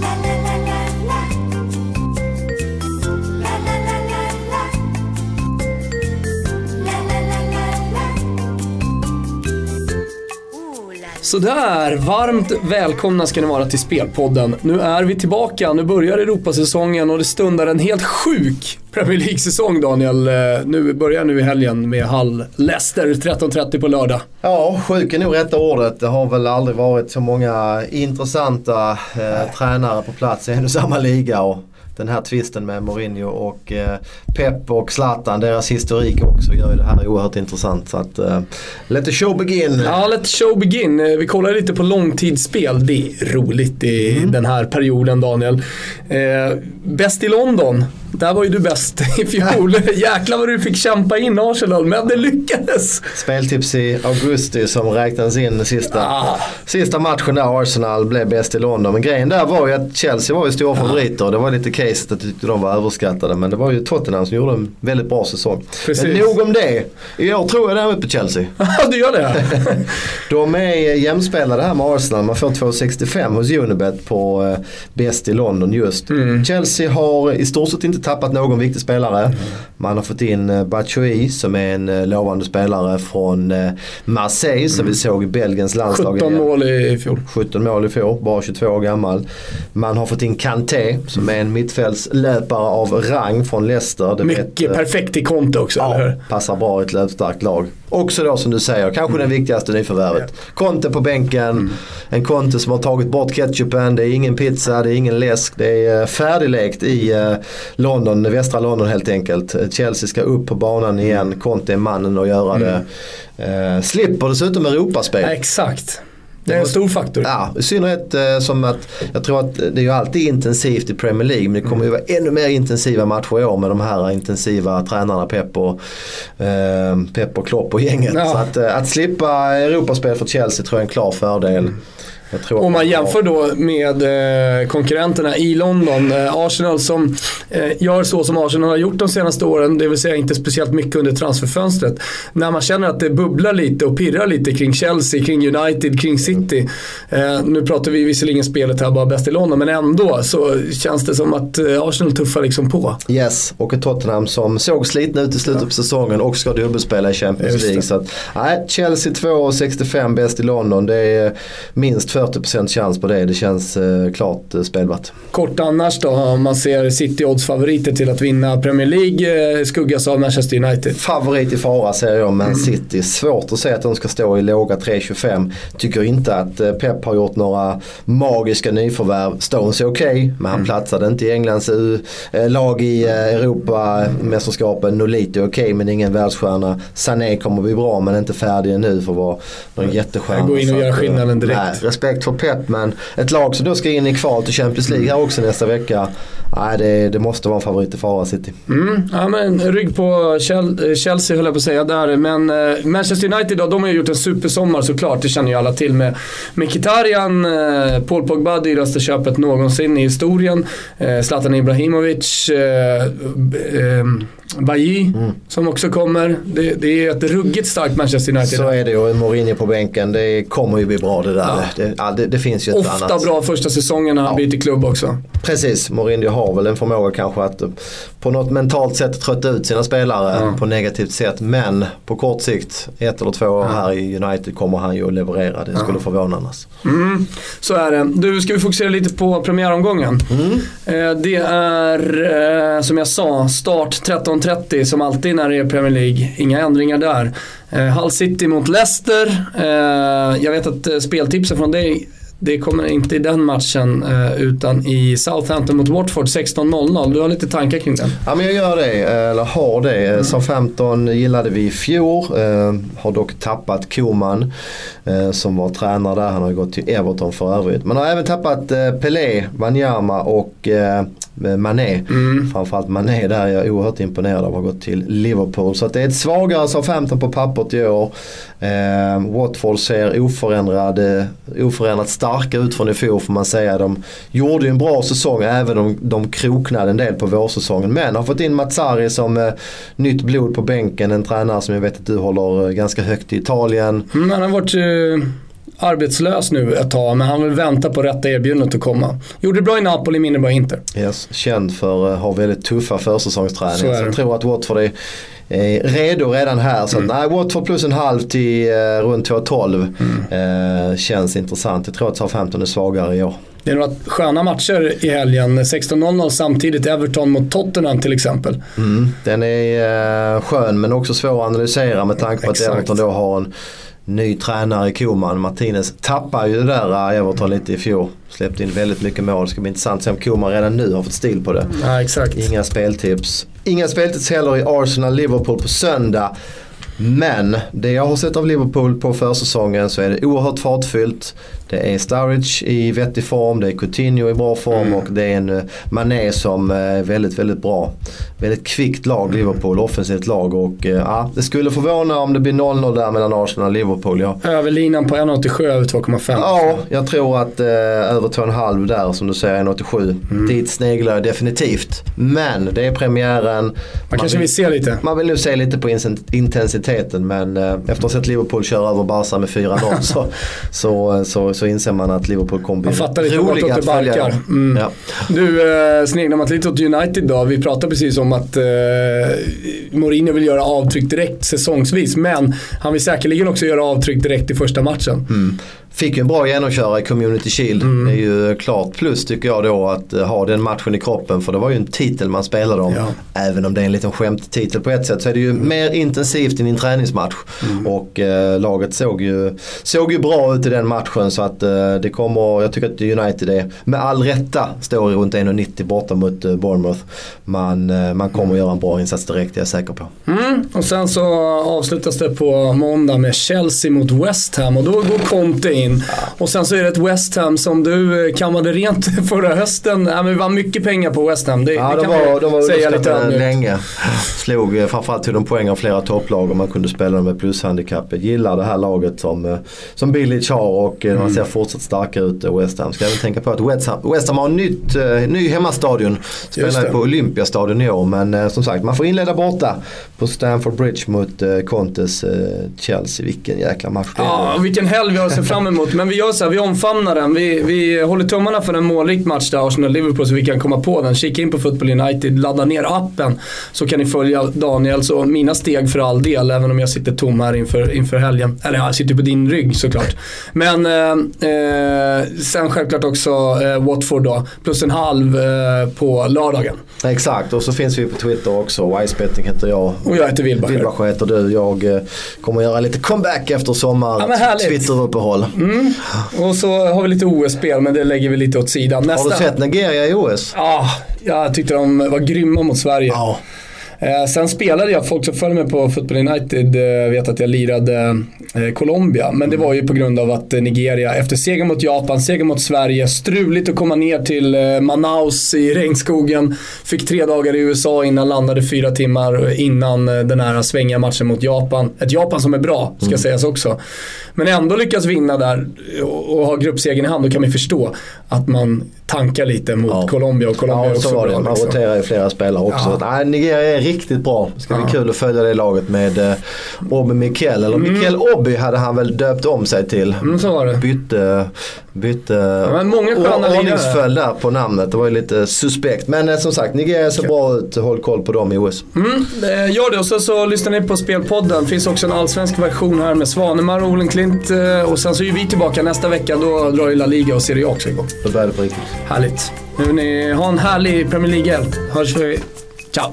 啦啦啦 Sådär, varmt välkomna ska ni vara till Spelpodden. Nu är vi tillbaka, nu börjar Europasäsongen och det stundar en helt sjuk Premier League-säsong Daniel. Eh, nu börjar nu i helgen med Hall Leicester 13.30 på lördag. Ja, sjuk är nog rätta ordet. Det har väl aldrig varit så många intressanta eh, tränare på plats i en och samma liga. Och den här tvisten med Mourinho och eh, Pep och Zlatan, deras historik också gör ju det här oerhört intressant. Så att, eh, let the show begin. Ja, let the show begin. Eh, vi kollar lite på långtidsspel. Det är roligt i mm. den här perioden Daniel. Eh, bäst i London. Där var ju du bäst i fjol. Jäklar vad du fick kämpa in Arsenal, men det lyckades. Speltips i augusti som räknades in sista, ah. sista matchen där Arsenal blev bäst i London. Men grejen där var ju att Chelsea var ju stora ah. favoriter. Det var lite caset att tyckte de var överskattade. Men det var ju Tottenham som gjorde en väldigt bra säsong. Precis. Men nog om det. I år tror jag däremot på Chelsea. Du gör det? de är jämspelade här med Arsenal. Man får 2,65 hos Unibet på eh, bäst i London just. Mm. Chelsea har i stort sett inte tappat någon viktig spelare. Mm. Man har fått in eh, Batshuayi som är en eh, lovande spelare från eh, Marseille mm. som vi såg i Belgiens landslag. 17 mål i fjol. 17 mål i fjol, bara 22 år gammal. Man har fått in Kanté som är en mittfältslöpare av rang från Leicester. Det Mycket vet, perfekt i konto också, ja, eller hur? Passar bra i ett löpstarkt lag. Också då som du säger, kanske mm. det viktigaste nyförvärvet. Conte på bänken. Mm. En Conte som har tagit bort ketchupen. Det är ingen pizza, det är ingen läsk. Det är färdiglekt i London, västra London helt enkelt. Chelsea ska upp på banan igen. Conte är mannen att göra mm. det. Eh, slipper dessutom Europaspel. Ja, exakt. Det är en stor faktor. Ja, i synnerhet eh, som att jag tror att det är ju alltid intensivt i Premier League men det kommer ju vara ännu mer intensiva matcher i år med de här intensiva tränarna Pep och, eh, Pep och Klopp och gänget. Ja. Så att, eh, att slippa Europaspel för Chelsea tror jag är en klar fördel. Mm. Om man jämför då med eh, konkurrenterna i London. Eh, Arsenal som eh, gör så som Arsenal har gjort de senaste åren, det vill säga inte speciellt mycket under transferfönstret. När man känner att det bubblar lite och pirrar lite kring Chelsea, kring United, kring City. Nu pratar vi visserligen spelet här bara bäst i London, men ändå så känns det som att Arsenal tuffar liksom på. Yes, och ett Tottenham som såg slitna ut i slutet ja. på säsongen och ska dubbelspela i Champions League. Så att, nej, Chelsea 2,65 bäst i London. Det är minst 40% chans på det. Det känns eh, klart eh, spelbart. Kort annars då, om man ser City odds favoriter till att vinna Premier League eh, skuggas av Manchester United. Favorit i fara ser jag Man mm. City. Svårt att säga att de ska stå i låga 3,25. Tycker inte att eh, Pep har gjort några magiska nyförvärv. Stones är okej, okay, men han mm. platsade inte i Englands eh, lag i eh, Europamästerskapen. Nolito är okej, okay, men ingen världsstjärna. Sané kommer bli bra, men inte färdig ännu för att vara någon jättestjärna. Gå in och göra skillnaden direkt. Nej, respekt för Pep men ett lag som då ska in i kval till Champions League här också nästa vecka. Nej, det, det måste vara en favorit i fara City. Mm, ja, men rygg på Chelsea höll jag på att säga där. Men eh, Manchester United då, de har ju gjort en supersommar såklart. Det känner ju alla till med Mkhitaryan, eh, Paul Pogba, dyraste köpet någonsin i historien. Eh, Zlatan Ibrahimovic, eh, eh, Bailly mm. som också kommer. Det, det, är ett ruggigt starkt Manchester United. Så är det och Mourinho på bänken. Det kommer ju bli bra det där. Ja. Det, det, finns ju inte Ofta annat. bra första säsongen när han ja. byter klubb också. Precis, Mourinho har väl en förmåga kanske att på något mentalt sätt trötta ut sina spelare ja. på negativt sätt. Men på kort sikt, ett eller två år här i United kommer han ju att leverera. Det skulle förvåna annars. Mm. Så är det. Du, ska vi fokusera lite på premiäromgången? Mm. Eh, det är, eh, som jag sa, start 13.30 som alltid när det är Premier League. Inga ändringar där. Eh, Hull City mot Leicester. Jag vet att speltipsen från dig det kommer inte i den matchen eh, utan i Southampton mot Watford 16.00. Du har lite tankar kring den? Ja men jag gör det, eller har det. Mm. Southampton gillade vi i fjol. Eh, har dock tappat Koman eh, som var tränare där. Han har gått till Everton för övrigt. Man har även tappat Pelé, Wanyama och Mané. Mm. Framförallt Mané där är jag oerhört imponerad av. Har gått till Liverpool. Så det är ett svagare Southampton på pappret i år. Eh, Watford ser oförändrad, oförändrat starka ut från i fjol får man säga. De gjorde ju en bra säsong även om de kroknade en del på vårsäsongen. Men har fått in Mazzari som eh, nytt blod på bänken. En tränare som jag vet att du håller eh, ganska högt i Italien. Mm, han har varit eh arbetslös nu ett tag men han vill vänta på rätta erbjudandet att komma. Gjorde det bra i Napoli, mindre bra i Inter. Yes, känd för att ha väldigt tuffa försäsongsträningar. Så, så jag tror att Watford är är redo redan här. Så mm. nej, Watford plus en halv till eh, runt 2,12 mm. eh, känns intressant. Jag tror att Southampton är svagare i år. Det är några sköna matcher i helgen. 16.00 samtidigt Everton mot Tottenham till exempel. Mm, den är eh, skön men också svår att analysera med tanke på Exakt. att Everton då har en ny tränare i Koman. Martinez tappar ju det där eh, Everton lite i fjol. Släppte in väldigt mycket mål. Det ska bli intressant att se om Koman redan nu har fått stil på det. Ja, exakt. Inga speltips. Inga speltips heller i Arsenal-Liverpool på söndag. Men det jag har sett av Liverpool på försäsongen så är det oerhört fartfyllt. Det är Sturridge i vettig form, det är Coutinho i bra form mm. och det är en eh, Mané som är väldigt, väldigt bra. Väldigt kvickt lag Liverpool, offensivt lag och eh, ja, det skulle förvåna om det blir 0-0 där mellan Arsenal och Liverpool. Ja. Överlinan på 1,87 över 2,5. Ja, jag tror att eh, över 2,5 där som du säger 1,87. Mm. Dit sneglar jag definitivt. Men det är premiären. Man, man kanske vill se lite. Man vill nu se lite på intensiteten men eh, efter att ha sett Liverpool köra över Barca med 4-0 så, så, så så inser man att Liverpool kommer bli roliga att följa. Mm. Ja. Du, eh, sneglar man lite åt United då. Vi pratade precis om att eh, Mourinho vill göra avtryck direkt säsongsvis. Men han vill säkerligen också göra avtryck direkt i första matchen. Mm. Fick ju en bra genomkörare i Community Shield. Mm. Det är ju klart plus tycker jag då att eh, ha den matchen i kroppen. För det var ju en titel man spelade om. Ja. Även om det är en liten skämttitel på ett sätt så är det ju mm. mer intensivt än en träningsmatch. Mm. Och eh, laget såg ju, såg ju bra ut i den matchen så att eh, det kommer, jag tycker att United är med all rätta står runt 1,90 borta mot eh, Bournemouth. Man, eh, man kommer mm. göra en bra insats direkt, det är jag säker på. Mm. Och sen så avslutas det på måndag med Chelsea mot West Ham och då går Conte in in. Och sen så är det ett West Ham som du eh, kammade rent förra hösten. Ja, men vi vann mycket pengar på West Ham. Det, ja, det kan var, de var säga lite länge. Slog eh, framförallt till de poäng av flera topplag och man kunde spela dem med plushandikapp. Jag gillar det här laget som, eh, som Billich har och mm. man ser fortsatt starka ut West Ham. Ska även tänka på att West Ham, West Ham har en nytt, ny hemmastadion. Spelar på Olympiastadion i år men som sagt man får inleda borta på Stamford Bridge mot Contes Chelsea. Vilken jäkla match det är. Ja, vilken helg vi har att se fram emot emot. Men vi gör så här, vi omfamnar den. Vi, vi håller tummarna för en målrik match där Arsenal-Liverpool så vi kan komma på den. Kika in på Football United, ladda ner appen. Så kan ni följa Daniels och mina steg för all del. Även om jag sitter tom här inför, inför helgen. Eller jag sitter på din rygg såklart. Men eh, eh, sen självklart också eh, Watford då. Plus en halv eh, på lördagen. Exakt och så finns vi på Twitter också. Wisebetting heter jag. Och jag heter Wilbacher. Wilbacher heter du. Jag eh, kommer göra lite comeback efter sommar. Ja, Twitter-uppehåll. Mm. Och så har vi lite OS-spel men det lägger vi lite åt sidan. Nästa... Har du sett Nigeria i OS? Ja, jag tyckte de var grymma mot Sverige. Ja. Eh, sen spelade jag, folk som följer mig på Football United eh, vet att jag lirade eh, Colombia. Men det var ju på grund av att Nigeria, efter seger mot Japan, seger mot Sverige, struligt att komma ner till eh, Manaus i regnskogen. Fick tre dagar i USA innan landade fyra timmar innan eh, den här svängiga matchen mot Japan. Ett Japan som är bra, ska mm. sägas också. Men ändå lyckas vinna där och, och ha gruppsegern i hand, då kan man förstå att man tankar lite mot ja. Colombia och Colombia ja, också så var det. Man liksom. roterar ju flera spelare också. Ja. Nej, Nigeria är riktigt bra. Det ska bli kul att följa det laget med eh, Obi Mikel. Eller mm. Mikel Obi hade han väl döpt om sig till. Mm, så var det. Bytte, bytte ja, många ordningsföljd där på namnet. Det var ju lite suspekt. Men eh, som sagt, Nigeria ser bra ut. Håll koll på dem i OS. Mm, gör det och så, så lyssnar ni på Spelpodden. Det finns också en allsvensk version här med Svanemar och Olenklint. Eh, och sen så är vi tillbaka nästa vecka. Då drar ju La Liga och Serie A också igång. Då börjar det på riktigt. Härligt. Nu ni, ha en härlig Premier League-helg. Hörs vi. Ciao.